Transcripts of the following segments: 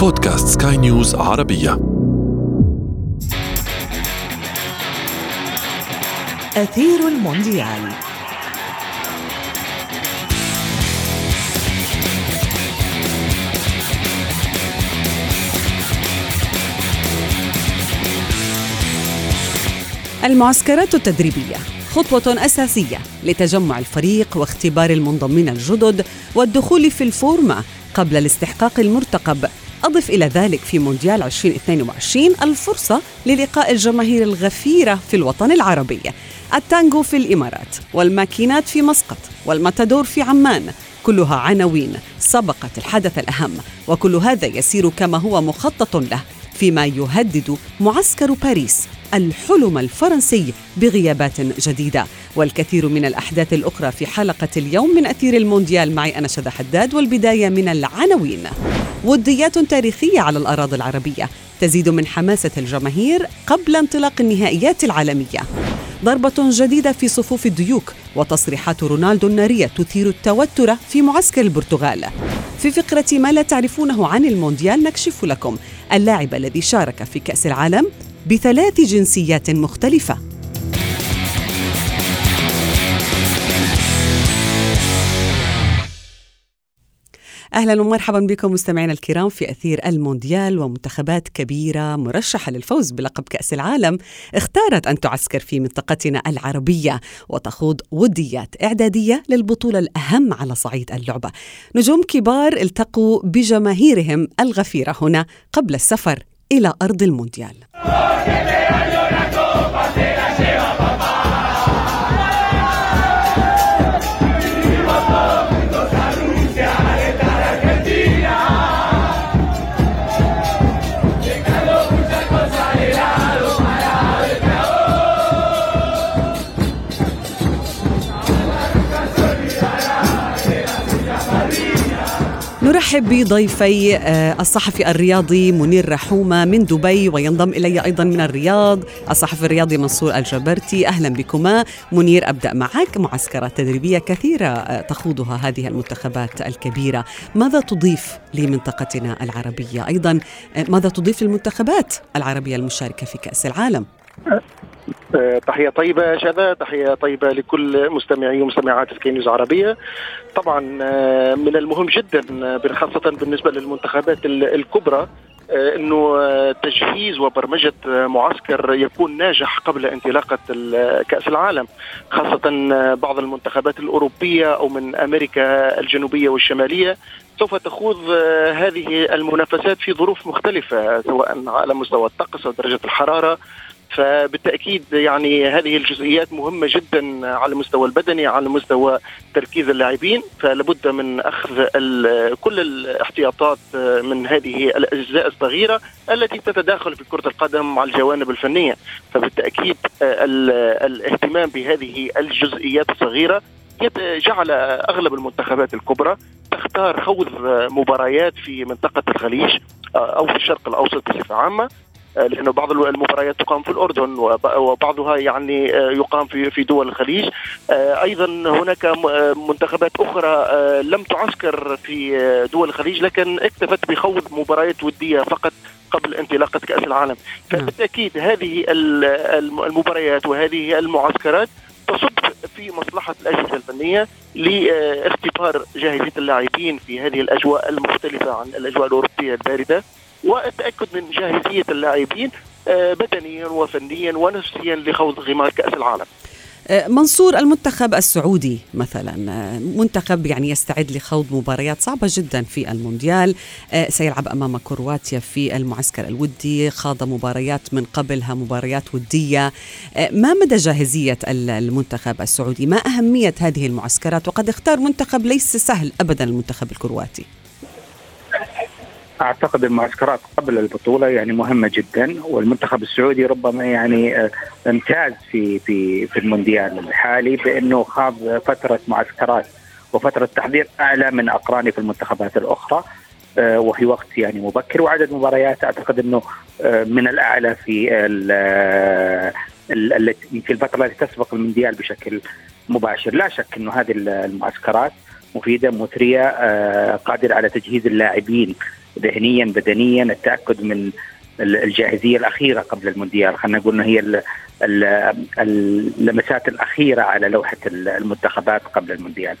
بودكاست سكاي نيوز عربية. أثير المونديال. المعسكرات التدريبية خطوة أساسية لتجمع الفريق واختبار المنضمين الجدد والدخول في الفورمة قبل الاستحقاق المرتقب. أضف إلى ذلك في مونديال 2022 الفرصة للقاء الجماهير الغفيرة في الوطن العربي. التانجو في الإمارات والماكينات في مسقط والماتادور في عمان. كلها عناوين سبقت الحدث الأهم. وكل هذا يسير كما هو مخطط له فيما يهدد معسكر باريس. الحلم الفرنسي بغيابات جديدة. والكثير من الأحداث الأخرى في حلقة اليوم من أثير المونديال. معي أنا شذى حداد والبداية من العناوين. وديات تاريخية على الأراضي العربية. تزيد من حماسة الجماهير قبل انطلاق النهائيات العالمية. ضربة جديدة في صفوف الديوك. وتصريحات رونالدو النارية تثير التوتر في معسكر البرتغال. في فقرة ما لا تعرفونه عن المونديال نكشف لكم. اللاعب الذي شارك في كأس العالم بثلاث جنسيات مختلفة أهلا ومرحبا بكم مستمعينا الكرام في أثير المونديال ومنتخبات كبيرة مرشحة للفوز بلقب كأس العالم اختارت أن تعسكر في منطقتنا العربية وتخوض وديات إعدادية للبطولة الأهم على صعيد اللعبة. نجوم كبار التقوا بجماهيرهم الغفيرة هنا قبل السفر إلى أرض المونديال. نرحب بضيفي آه، الصحفي الرياضي منير رحومة من دبي وينضم إلي أيضا من الرياض الصحفي الرياضي منصور الجبرتي. أهلا بكما. منير أبدأ معك. معسكرات تدريبية كثيرة آه، تخوضها هذه المنتخبات الكبيرة. ماذا تضيف لمنطقتنا العربية؟ أيضا آه، ماذا تضيف للمنتخبات العربية المشاركة في كأس العالم؟ تحية طيبة شذا تحية طيبة لكل مستمعي ومستمعات سكاي عربية. طبعا من المهم جدا خاصة بالنسبة للمنتخبات الكبرى إنه تجهيز وبرمجة معسكر يكون ناجح قبل انطلاقة كأس العالم. خاصة بعض المنتخبات الأوروبية أو من أمريكا الجنوبية والشمالية سوف تخوض هذه المنافسات في ظروف مختلفة سواء على مستوى الطقس ودرجه الحرارة. فبالتأكيد يعني هذه الجزئيات مهمة جدا على المستوى البدني على مستوى تركيز اللاعبين فلابد من أخذ كل الاحتياطات من هذه الأجزاء الصغيرة التي تتداخل في كرة القدم مع الجوانب الفنية. فبالتأكيد الاهتمام بهذه الجزئيات الصغيرة جعل أغلب المنتخبات الكبرى تختار خوض مباريات في منطقة الخليج أو في الشرق الأوسط بصفة عامة. آه، لأنه بعض المباريات تقام في الأردن وبعضها يعني آه، يقام في في دول الخليج. آه، أيضا هناك منتخبات أخرى لم تعسكر في دول الخليج لكن اكتفت بخوض مباريات ودية فقط قبل انطلاقة كأس العالم. نعم. فبالتأكيد هذه المباريات وهذه المعسكرات تصب في مصلحة الأجهزة الفنية لاختبار جاهزية اللاعبين في هذه الأجواء المختلفة عن الأجواء الأوروبية الباردة. والتاكد من جاهزية اللاعبين آه، بدنيا وفنيا ونفسيا لخوض غمار كأس العالم. آه، منصور المنتخب السعودي مثلا آه، منتخب يعني يستعد لخوض مباريات صعبة جدا في المونديال سيلعب أمام كرواتيا في المعسكر الودي خاض مباريات من قبلها مباريات ودية. ما مدى جاهزية المنتخب السعودي؟ ما أهمية هذه المعسكرات؟ وقد اختار منتخب ليس سهل ابدا المنتخب الكرواتي. أعتقد المعسكرات قبل البطولة يعني مهمة جدا والمنتخب السعودي ربما يعني آه، امتاز في في في المونديال الحالي بأنه خاض فترة معسكرات وفترة تحضير أعلى من اقرانه في المنتخبات الأخرى آه، وفي وقت يعني مبكر. وعدد مباريات أعتقد أنه آه، من الأعلى في التي في الفترة التي تسبق المونديال بشكل مباشر، لا شك أنه هذه المعسكرات مفيدة مثرية قادرة على تجهيز اللاعبين ذهنيا بدنيا التأكد من الجاهزية الأخيرة قبل المونديال. خلينا نقول إنه هي اللمسات الأخيرة على لوحة المنتخبات قبل المونديال.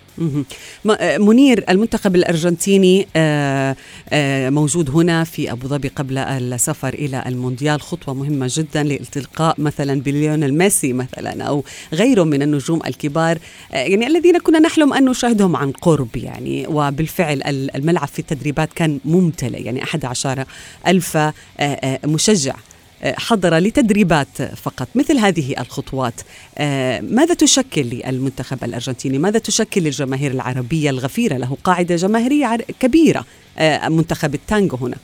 منير المنتخب الأرجنتيني آه، آه، موجود هنا في أبو ظبي قبل السفر إلى المونديال. خطوة مهمة جدا لإلتقاء مثلا بليونيل ميسي مثلا أو غيره من النجوم الكبار. آه، يعني الذين كنا نحلم أن نشاهدهم عن قرب يعني. وبالفعل الملعب في التدريبات كان ممتلئ يعني 11 ألف مشجع حضر لتدريبات فقط. مثل هذه الخطوات آه، ماذا تشكل للمنتخب الأرجنتيني؟ ماذا تشكل للجماهير العربية الغفيرة له؟ قاعدة جماهيرية كبيرة آه، منتخب التانجو هنا.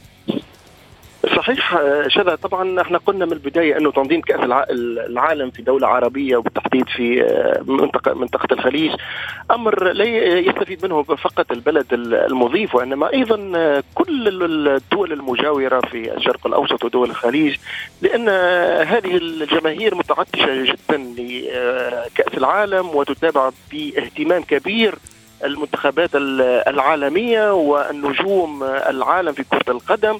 صحيح شذا. طبعا إحنا قلنا من البداية أنه تنظيم كأس العالم في دولة عربية وبالتحديد في آه، منطقه منطقة الخليج. أمر لا يستفيد منه فقط البلد المضيف وإنما أيضا كل الدول المجاورة في الشرق الأوسط ودول الخليج لأن هذه الجماهير متعطشة جدا لكاس العالم وتتابع باهتمام كبير المنتخبات العالمية والنجوم العالم في كرة القدم.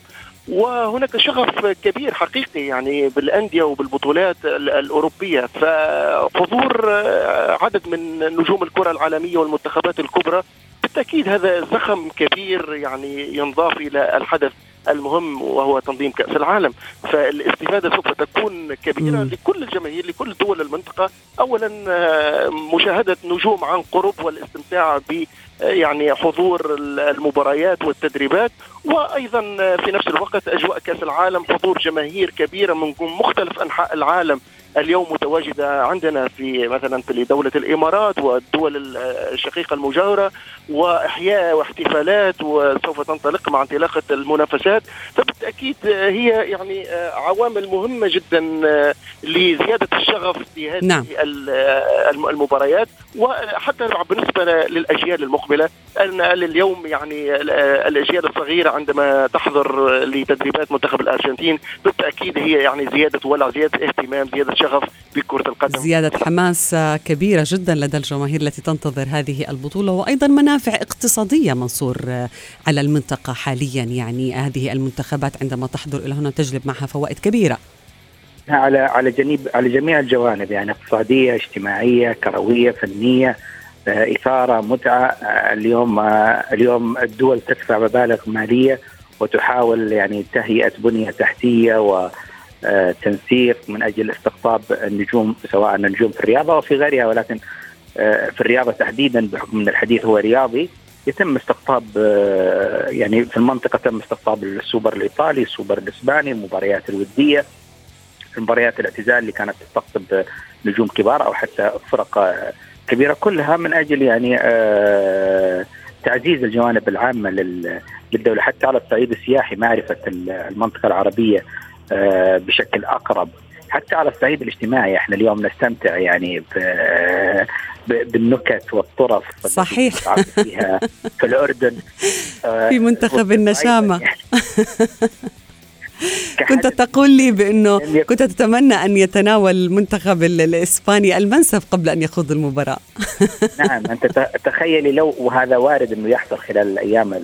وهناك شغف كبير حقيقي يعني بالأندية وبالبطولات الأوروبية. فحضور آه، عدد من نجوم الكرة العالمية والمنتخبات الكبرى بالتأكيد هذا زخم كبير يعني ينضاف إلى الحدث. المهم وهو تنظيم كأس العالم. فالاستفادة سوف تكون كبيرة مم. لكل الجماهير لكل دول المنطقة. أولا آه، مشاهدة نجوم عن قرب والاستمتاع ب آه، يعني حضور المباريات والتدريبات. وأيضا في نفس الوقت أجواء كأس العالم حضور جماهير كبيرة من مختلف أنحاء العالم. اليوم متواجدة عندنا في مثلا في دوله الإمارات والدول الشقيقة المجاورة وإحياء واحتفالات وسوف تنطلق مع انطلاقة المنافسات فبالتأكيد هي يعني عوامل مهمة جدا لزيادة الشغف في هذه نعم. المباريات وحتى بالنسبة للأجيال المقبلة أن اليوم يعني الأجيال الصغيرة عندما تحضر لتدريبات منتخب الأرجنتين بالتأكيد هي يعني زيادة ولع زيادة اهتمام زيادة شغف بكرة القدم. زيادة حماس كبيرة جدا لدى الجماهير التي تنتظر هذه البطولة وأيضا منافع اقتصادية منصور على المنطقة حاليا. يعني هذه المنتخبات عندما تحضر إلى هنا تجلب معها فوائد كبيرة. على على جانب على جميع الجوانب يعني اقتصادية اجتماعية كروية فنية آه، إثارة متعة آه، اليوم آه، اليوم الدول تدفع مبالغ مالية وتحاول يعني تهيئة بنية تحتية وتنسيق من أجل استقطاب النجوم سواء النجوم في الرياضة وفي غيرها ولكن في الرياضة تحديدا بحكم إن الحديث هو رياضي يتم استقطاب يعني في المنطقة تم استقطاب السوبر الإيطالي، السوبر الإسباني، المباريات الودية. مباريات الاعتزال اللي كانت تستقطب نجوم كبار أو حتى فرق كبيرة كلها من أجل يعني آه تعزيز الجوانب العامة للدولة. حتى على الصعيد السياحي معرفة المنطقة العربية آه بشكل أقرب. حتى على الصعيد الاجتماعي إحنا اليوم نستمتع يعني بالنكت والطرف صحيح. فيها في الأردن. في منتخب النشامة. كنت تقول لي بأنه كنت تتمنى أن يتناول المنتخب الإسباني المنسف قبل أن يخوض المباراة. نعم أنت تخيلي لو وهذا وارد إنه يحصل خلال الأيام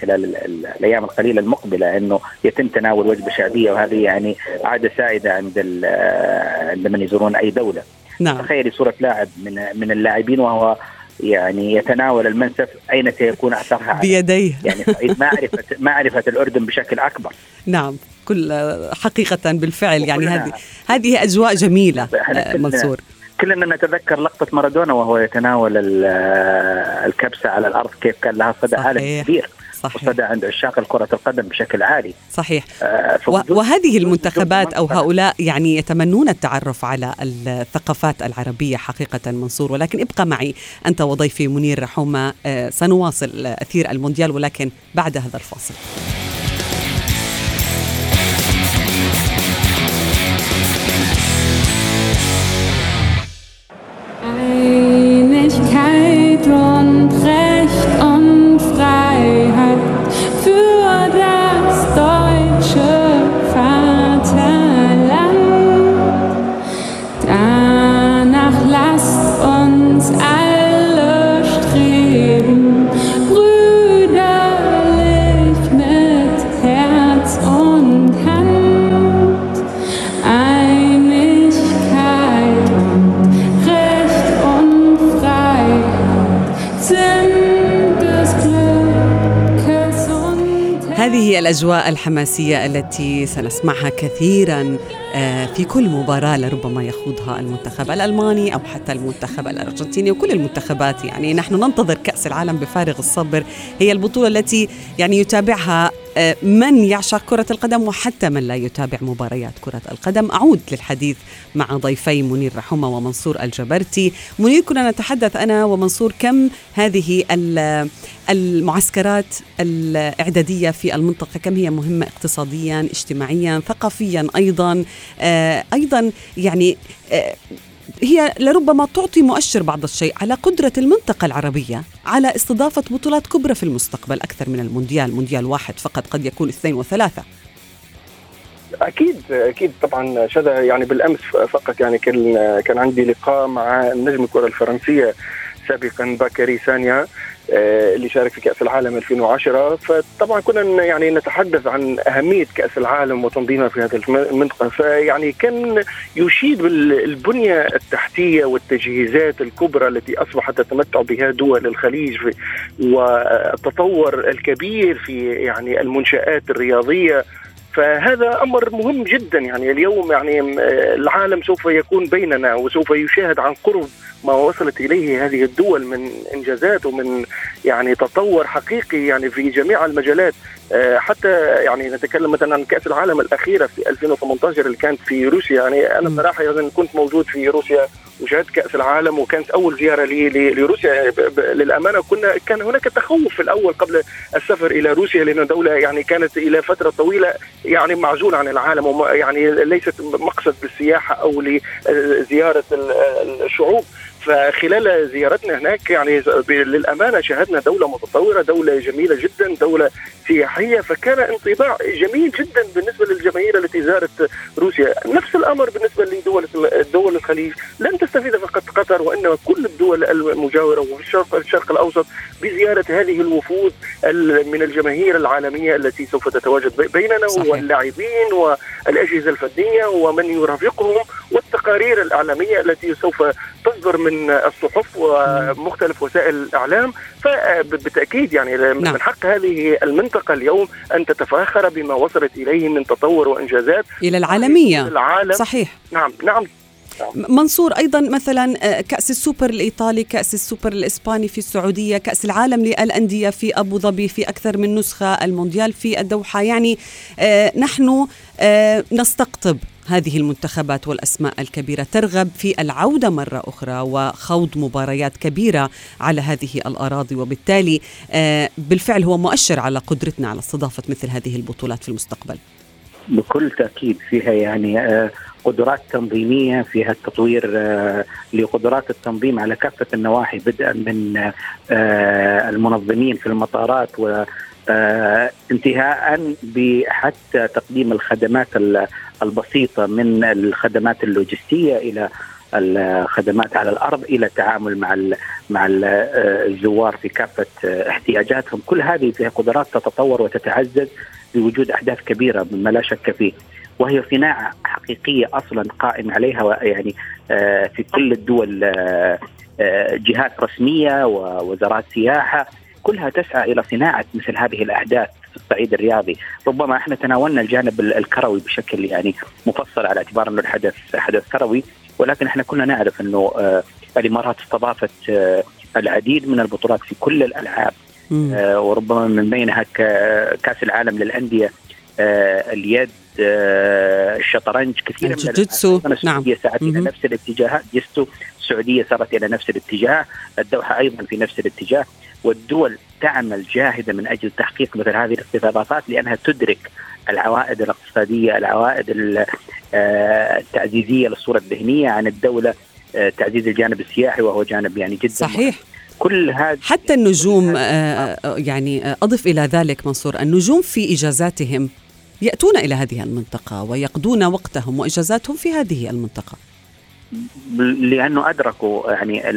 خلال الأيام القليلة المقبلة إنه يتم تناول وجبة شعبية وهذه يعني عادة سائدة عند عند من يزورون أي دولة. نعم. تخيلي صورة لاعب من من اللاعبين وهو يعني يتناول المنسف أين سيكون أثرها بيديه. يعني معرفه معرفة الأردن بشكل أكبر. نعم. كل حقيقة بالفعل يعني هذه هذه أجواء جميلة منصور. كلنا نتذكر لقطة مارادونا وهو يتناول الكبسة على الأرض كيف كان لها صدى عالمي كبير. صحيح. وصدى عند عشاق كرة القدم بشكل عالي. صحيح. آه وهذه المنتخبات أو هؤلاء يعني يتمنون التعرف على الثقافات العربية حقيقة منصور ولكن ابقى معي أنت وضيفي منير رحومة آه سنواصل أثير المونديال ولكن بعد هذا الفاصل. Einigkeit und هذه هي الأجواء الحماسية التي سنسمعها كثيرا آه، في كل مباراة لربما يخوضها المنتخب الألماني أو حتى المنتخب الأرجنتيني وكل المنتخبات. يعني نحن ننتظر كأس العالم بفارغ الصبر. هي البطولة التي يعني يتابعها من يعشق كرة القدم وحتى من لا يتابع مباريات كرة القدم. أعود للحديث مع ضيفي منير رحمة ومنصور الجبرتي. منير كنا نتحدث أنا ومنصور كم هذه المعسكرات الإعدادية في المنطقة كم هي مهمة اقتصاديا اجتماعيا ثقافيا أيضا. آه، أيضا يعني آه، هي لربما تعطي مؤشر بعض الشيء على قدرة المنطقة العربية على استضافة بطولات كبرى في المستقبل أكثر من المونديال. مونديال واحد فقط قد يكون اثنين وثلاثة. أكيد أكيد طبعا شذا يعني بالأمس فقط يعني كان كان عندي لقاء مع نجم الكرة الفرنسية سابقا باكري سانيا. آه، اللي شارك في كأس العالم 2010 فطبعا كنا يعني نتحدث عن أهمية كأس العالم وتنظيمها في هذه المنطقة. فيعني كان يشيد بالبنيه التحتية والتجهيزات الكبرى التي أصبحت تتمتع بها دول الخليج والتطور الكبير في يعني المنشآت الرياضية. فهذا أمر مهم جدا. يعني اليوم يعني العالم سوف يكون بيننا وسوف يشاهد عن قرب ما وصلت إليه هذه الدول من إنجازات ومن يعني تطور حقيقي يعني في جميع المجالات. آه، حتى يعني نتكلم مثلا عن كأس العالم الأخيرة في 2018 اللي كانت في روسيا. يعني أنا صراحة يعني كنت موجود في روسيا وشاهدت كأس العالم وكانت أول زيارة لي لروسيا. يعني للأمانة كنا كان هناك تخوف في الأول قبل السفر إلى روسيا لأن دوله يعني كانت إلى فترة طويلة يعني معزولة عن العالم ويعني ليست مقصد بالسياحة أو لزيارة الشعوب. فخلال زيارتنا هناك يعني للأمانة شاهدنا دولة متطورة، دولة جميلة جدا، دولة سياحية فكان انطباع جميل جدا بالنسبة للجماهير التي زارت روسيا، نفس الأمر بالنسبة لدول دول الخليج، لن تستفيد فقط قطر وإنما كل الدول المجاورة وفي الشرق الشرق الأوسط بزيارة هذه الوفود من الجماهير العالمية التي سوف تتواجد بيننا صحيح. واللاعبين والأجهزة الفنية ومن يرافقهم والتقارير الإعلامية التي سوف تصدر من الصحف ومختلف وسائل الإعلام. فبالتأكيد يعني نعم. من حق هذه المنطقة اليوم أن تتفاخر بما وصلت إليه من تطور وإنجازات. إلى العالمية. العالم. صحيح. نعم نعم. منصور أيضا مثلا آه، كأس السوبر الإيطالي كأس السوبر الإسباني في السعودية كأس العالم للأندية في أبو ظبي في أكثر من نسخة المونديال في الدوحة. يعني آه، نحن آه، نستقطب هذه المنتخبات والأسماء الكبيرة ترغب في العودة مرة أخرى وخوض مباريات كبيرة على هذه الأراضي وبالتالي بالفعل هو مؤشر على قدرتنا على استضافة مثل هذه البطولات في المستقبل. بكل تأكيد فيها يعني قدرات تنظيمية فيها التطوير آه، لقدرات التنظيم على كافة النواحي بدءا من آه، المنظمين في المطارات و آه، انتهاء بحتى تقديم الخدمات البسيطة من الخدمات اللوجستية إلى الخدمات على الأرض إلى التعامل مع مع الزوار في كافة احتياجاتهم، كل هذه فيها قدرات تتطور وتتعزز بوجود أحداث كبيرة مما لا شك فيه. وهي صناعة حقيقية أصلا قائم عليها يعني آه، في كل الدول آه، آه، جهات رسمية ووزارات سياحة كلها تسعى إلى صناعة مثل هذه الأحداث في الصعيد الرياضي، ربما إحنا تناولنا الجانب الكروي بشكل يعني مفصل على اعتبار إنه الحدث حدث كروي، ولكن إحنا كلنا نعرف إنه الإمارات استضافت العديد من البطولات في كل الألعاب. وربما من بينها كأس العالم للأندية اليد آه، الشطرنج كثير من الجوجيتسو نعم. سعت إلى نفس الاتجاه جيستو السعودية سارت إلى نفس الاتجاه الدوحة أيضا في نفس الاتجاه. والدول تعمل جاهده من أجل تحقيق مثل هذه الاستضافات لأنها تدرك العوائد الاقتصادية العوائد آه، التعزيزية للصورة الذهنية عن الدولة آه، تعزيز الجانب السياحي وهو جانب يعني جدا صحيح. كل هذا حتى النجوم يعني أضف إلى ذلك منصور النجوم في إجازاتهم يأتون إلى هذه المنطقة ويقضون وقتهم وإجازاتهم في هذه المنطقة. لأنه أدركوا يعني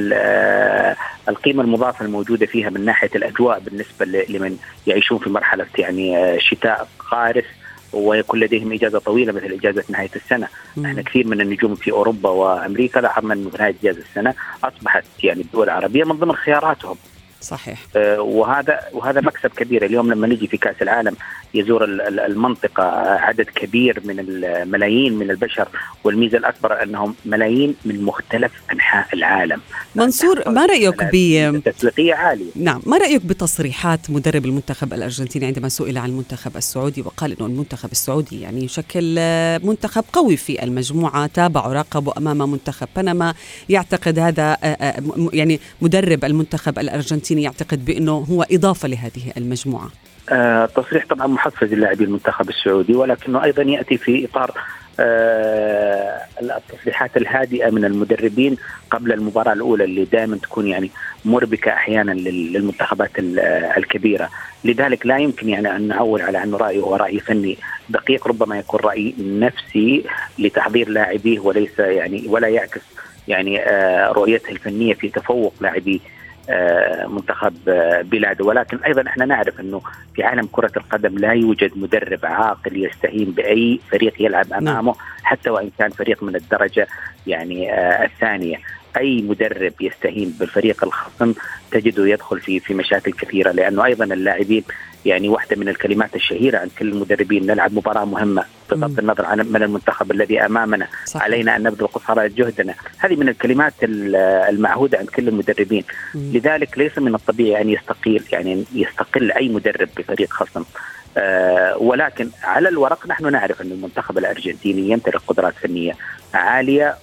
القيمة المضافة الموجودة فيها من ناحية الأجواء بالنسبة لمن يعيشون في مرحلة يعني شتاء قارس ويكون لديهم إجازة طويلة مثل إجازة نهاية السنة، مم. إحنا كثير من النجوم في أوروبا وأمريكا لاحظنا إنه نهاية إجازة السنة أصبحت يعني الدول العربية من ضمن خياراتهم صحيح. آه، وهذا وهذا مكسب كبير. اليوم لما نجي في كأس العالم يزور المنطقة عدد كبير من الملايين من البشر والميزة الأكبر أنهم ملايين من مختلف أنحاء العالم. منصور ما رأيك ب تسويقية عالية. نعم ما رأيك بتصريحات مدرب المنتخب الأرجنتيني عندما سئل عن المنتخب السعودي وقال إنه المنتخب السعودي يعني يشكل منتخب قوي في المجموعة تابع وراقبوا أمام منتخب بنما. يعتقد هذا آه، آه، يعني مدرب المنتخب الأرجنتيني يعتقد بأنه هو إضافة لهذه المجموعة. آه تصريح طبعا محفز للاعبي المنتخب السعودي ولكنه أيضا يأتي في إطار آه التصريحات الهادئة من المدربين قبل المباراة الأولى اللي دائما تكون يعني مربكة أحيانا للمنتخبات الكبيرة، لذلك لا يمكن يعني أن نعول على انه رأيه هو رأي فني دقيق ربما يكون رأي نفسي لتحضير لاعبيه وليس يعني ولا يعكس يعني آه رؤيته الفنية في تفوق لاعبي آه، منتخب آه، بلاده ولكن أيضا إحنا نعرف إنه في عالم كرة القدم لا يوجد مدرب عاقل يستهين بأي فريق يلعب نعم. أمامه حتى وإن كان فريق من الدرجة يعني آه، الثانية أي مدرب يستهين بالفريق الخصم تجده يدخل في في مشاكل كثيرة لأنه أيضا اللاعبين يعني واحدة من الكلمات الشهيرة عن كل المدربين. نلعب مباراة مهمة بغض النظر عن من المنتخب الذي أمامنا. صحيح. علينا أن نبذل قصارى جهدنا. هذه من الكلمات المعهودة عند كل المدربين. مم. لذلك ليس من الطبيعي أن يستقيل يعني يستقل أي مدرب بفريق خصم. آه ولكن على الورق نحن نعرف أن المنتخب الأرجنتيني يمتلك قدرات فنية عالية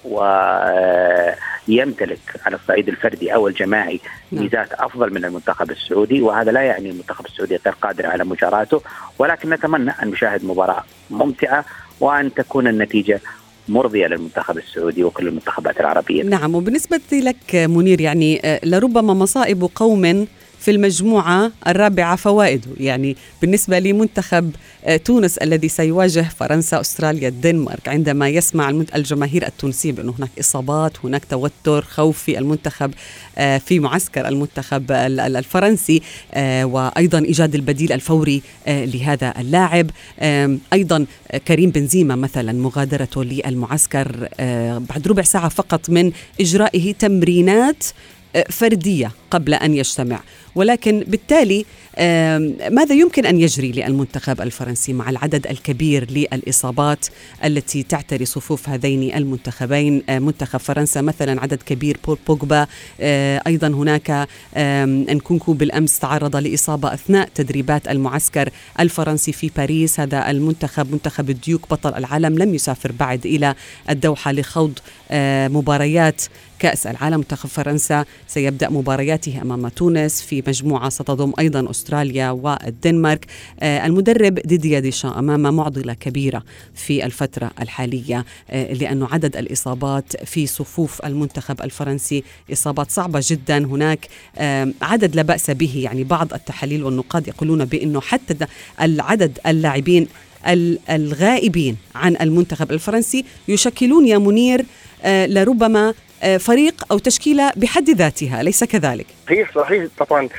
ويمتلك على الصعيد الفردي أو الجماعي نعم. ميزات أفضل من المنتخب السعودي وهذا لا يعني المنتخب السعودي غير قادر على مجاراته ولكن نتمنى أن نشاهد مباراة ممتعة وأن تكون النتيجة مرضية للمنتخب السعودي وكل المنتخبات العربية. نعم وبالنسبه لك منير يعني آه، لربما مصائب قوم في المجموعة الرابعة فوائده. يعني بالنسبة لمنتخب آه، تونس الذي سيواجه فرنسا أستراليا الدنمارك عندما يسمع الجماهير التونسية بأنه هناك إصابات هناك توتر خوف في المنتخب آه، في معسكر المنتخب الفرنسي آه، وأيضا إيجاد البديل الفوري لهذا اللاعب. أيضا كريم بنزيما مثلا مغادرته للمعسكر بعد ربع ساعة فقط من إجرائه تمرينات فردية قبل أن يجتمع. ولكن بالتالي ماذا يمكن أن يجري للمنتخب الفرنسي مع العدد الكبير للإصابات التي تعتري صفوف هذين المنتخبين؟ منتخب فرنسا مثلا عدد كبير بول بوجبا أيضا هناك انكونكو بالأمس تعرض لإصابة أثناء تدريبات المعسكر الفرنسي في باريس. هذا المنتخب منتخب الديوك بطل العالم لم يسافر بعد إلى الدوحة لخوض مباريات كأس العالم. منتخب فرنسا سيبدأ مبارياته أمام تونس في مجموعة ستضم أيضا أستراليا والدنمارك. آه، المدرب ديدييه ديشان أمام معضلة كبيرة في الفترة الحالية آه، لأنه عدد الإصابات في صفوف المنتخب الفرنسي إصابات صعبة جدا. هناك عدد لا بأس به يعني بعض التحاليل والنقاد يقولون بأنه حتى العدد اللاعبين الغائبين عن المنتخب الفرنسي يشكلون يا منير آه، لربما آه، فريق أو تشكيلة بحد ذاتها اليس كذلك؟ صحيح صحيح. طبعا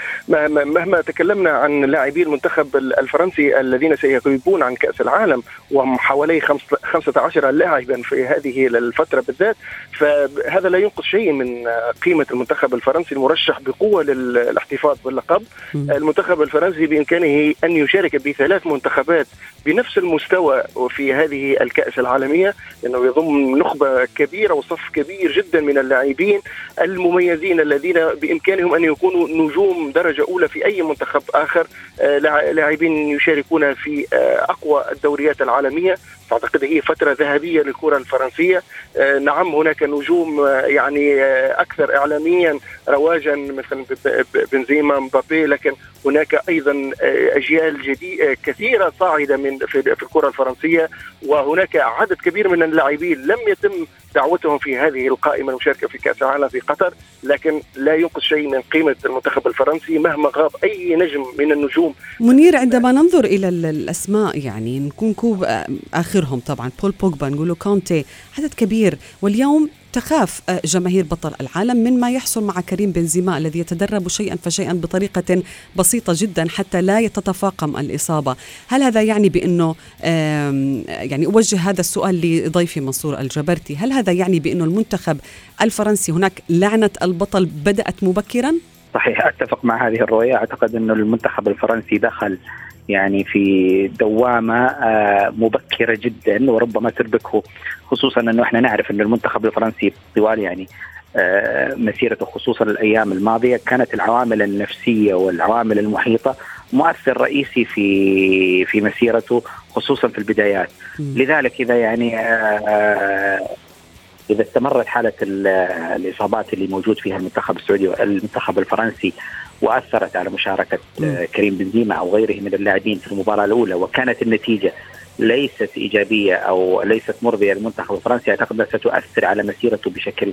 مهما تكلمنا عن لاعبي المنتخب الفرنسي الذين سيغيبون عن كأس العالم وهم حوالي 15 لاعبا في هذه الفترة بالذات فهذا لا ينقص شيء من قيمة المنتخب الفرنسي المرشح بقوة للاحتفاظ باللقب. المنتخب الفرنسي بإمكانه أن يشارك بثلاث منتخبات بنفس المستوى في هذه الكأس العالمية لأنه يضم نخبة كبيرة وصف كبير جدا من اللاعبين المميزين الذين بإمكانهم أن يكونوا نجوم درجة أولى في أي منتخب آخر آه، لاعبين يشاركون في آه، أقوى الدوريات العالمية. أعتقد هي فترة ذهبية للكرة الفرنسية. آه، نعم هناك نجوم يعني أكثر اعلاميا رواجا مثلا بنزيما مبابي لكن هناك أيضا أجيال جديدة كثيرة صاعدة من في الكرة الفرنسية وهناك عدد كبير من اللاعبين لم يتم دعوتهم في هذه القائمة المشاركة في كأس العالم في قطر لكن لا ينقص شيء من قيمة المنتخب الفرنسي مهما غاب أي نجم من النجوم. منير عندما ننظر إلى الأسماء يعني نكون كوب اخرهم طبعا. بول بوجبا نقول كونتي عدد كبير. واليوم تخاف آه، جماهير بطل العالم من ما يحصل مع كريم بنزيما الذي يتدرب شيئا فشيئا بطريقة بسيطة جدا حتى لا تتفاقم الإصابة. هل هذا يعني بأنه يعني أوجه هذا السؤال لضيفي منصور الجبرتي هل هذا يعني بأنه المنتخب الفرنسي هناك لعنة البطل بدأت مبكرا؟ صحيح أتفق مع هذه الرؤية. أعتقد أنه المنتخب الفرنسي دخل يعني في دوامة آه، مبكرة جدا وربما تربكه خصوصا إنه إحنا نعرف إنه المنتخب الفرنسي طوال يعني آه، مسيرته خصوصا الأيام الماضية كانت العوامل النفسية والعوامل المحيطة مؤثر رئيسي في في مسيرته خصوصا في البدايات. لذلك إذا يعني آه، إذا استمرت حالة الإصابات اللي موجود فيها المنتخب السعودي والمنتخب الفرنسي وأثرت على مشاركة كريم بنزيما أو غيره من اللاعبين في المباراة الأولى وكانت النتيجة ليست إيجابية أو ليست مرضية للمنتخب الفرنسي أعتقد ستؤثر على مسيرته بشكل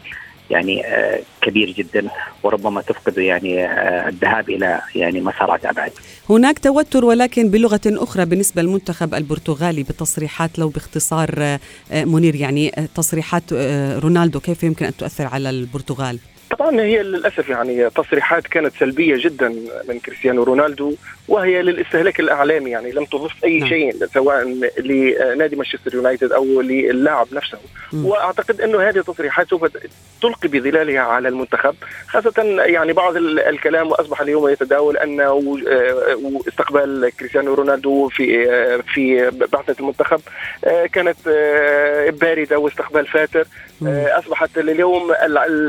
يعني آه، كبير جدا وربما تفقد يعني آه، الذهاب إلى يعني مسارات أبعد. هناك توتر ولكن بلغة أخرى بالنسبة للمنتخب البرتغالي بتصريحات لو باختصار آه، منير يعني تصريحات رونالدو كيف يمكن أن تؤثر على البرتغال؟ طبعا هي للأسف يعني تصريحات كانت سلبية جدا من كريستيانو رونالدو وهي للاستهلاك الإعلامي يعني لم تضف أي نعم. شيء سواء لنادي مانشستر يونايتد أو للاعب نفسه. وأعتقد انه هذه التصريحات سوف تلقي بظلالها على المنتخب خاصة يعني بعض الكلام وأصبح اليوم يتداول انه آه، استقبال كريستيانو رونالدو في آه، في بعثة المنتخب آه، كانت باردة واستقبال فاتر أصبحت اليوم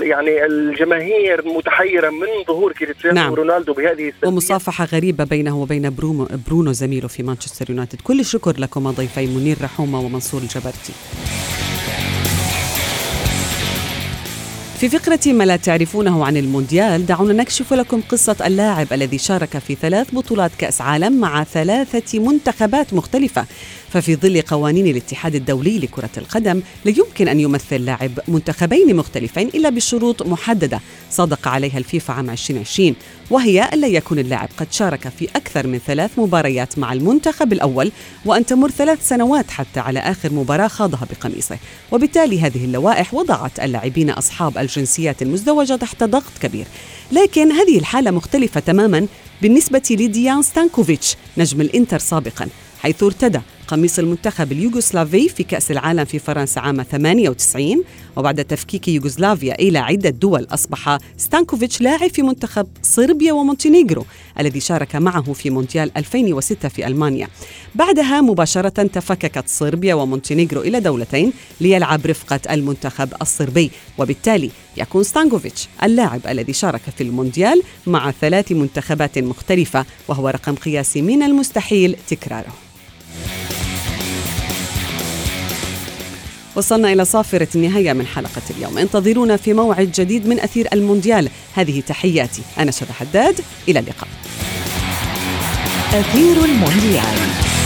يعني الجماهير متحيرة من ظهور كريستيانو نعم. رونالدو بهذه ومصافحة غريبة بينه وبين برونو, برونو زميله في مانشستر يونايتد. كل الشكر لكم ضيفي منير رحومة ومنصور الجبرتي. في فقرة ما لا تعرفونه عن المونديال دعونا نكشف لكم قصة اللاعب الذي شارك في ثلاث بطولات كأس عالم مع ثلاثة منتخبات مختلفة. ففي ظل قوانين الاتحاد الدولي لكرة القدم لا يمكن أن يمثل لاعب منتخبين مختلفين إلا بشروط محددة صادق عليها الفيفا عام 2020 وهي ألا يكون اللاعب قد شارك في أكثر من ثلاث مباريات مع المنتخب الأول وأن تمر ثلاث سنوات حتى على آخر مباراة خاضها بقميصه. وبالتالي هذه اللوائح وضعت اللاعبين أصحاب الجنسيات المزدوجة تحت ضغط كبير. لكن هذه الحالة مختلفة تماما بالنسبة لديان ستانكوفيتش نجم الإنتر سابقا حيث ارتدى قميص المنتخب اليوغوسلافي في كأس العالم في فرنسا عام 98 وبعد تفكيك يوغوسلافيا إلى عدة دول أصبح ستانكوفيتش لاعب في منتخب صربيا ومونتينيغرو الذي شارك معه في مونديال 2006 في ألمانيا. بعدها مباشرة تفككت صربيا ومونتينيغرو إلى دولتين ليلعب رفقة المنتخب الصربي وبالتالي يكون ستانكوفيتش اللاعب الذي شارك في المونديال مع ثلاث منتخبات مختلفة وهو رقم قياسي من المستحيل تكراره. وصلنا إلى صافرة النهاية من حلقة اليوم. انتظرونا في موعد جديد من أثير المونديال. هذه تحياتي. أنا شذى حداد. إلى اللقاء. أثير المونديال.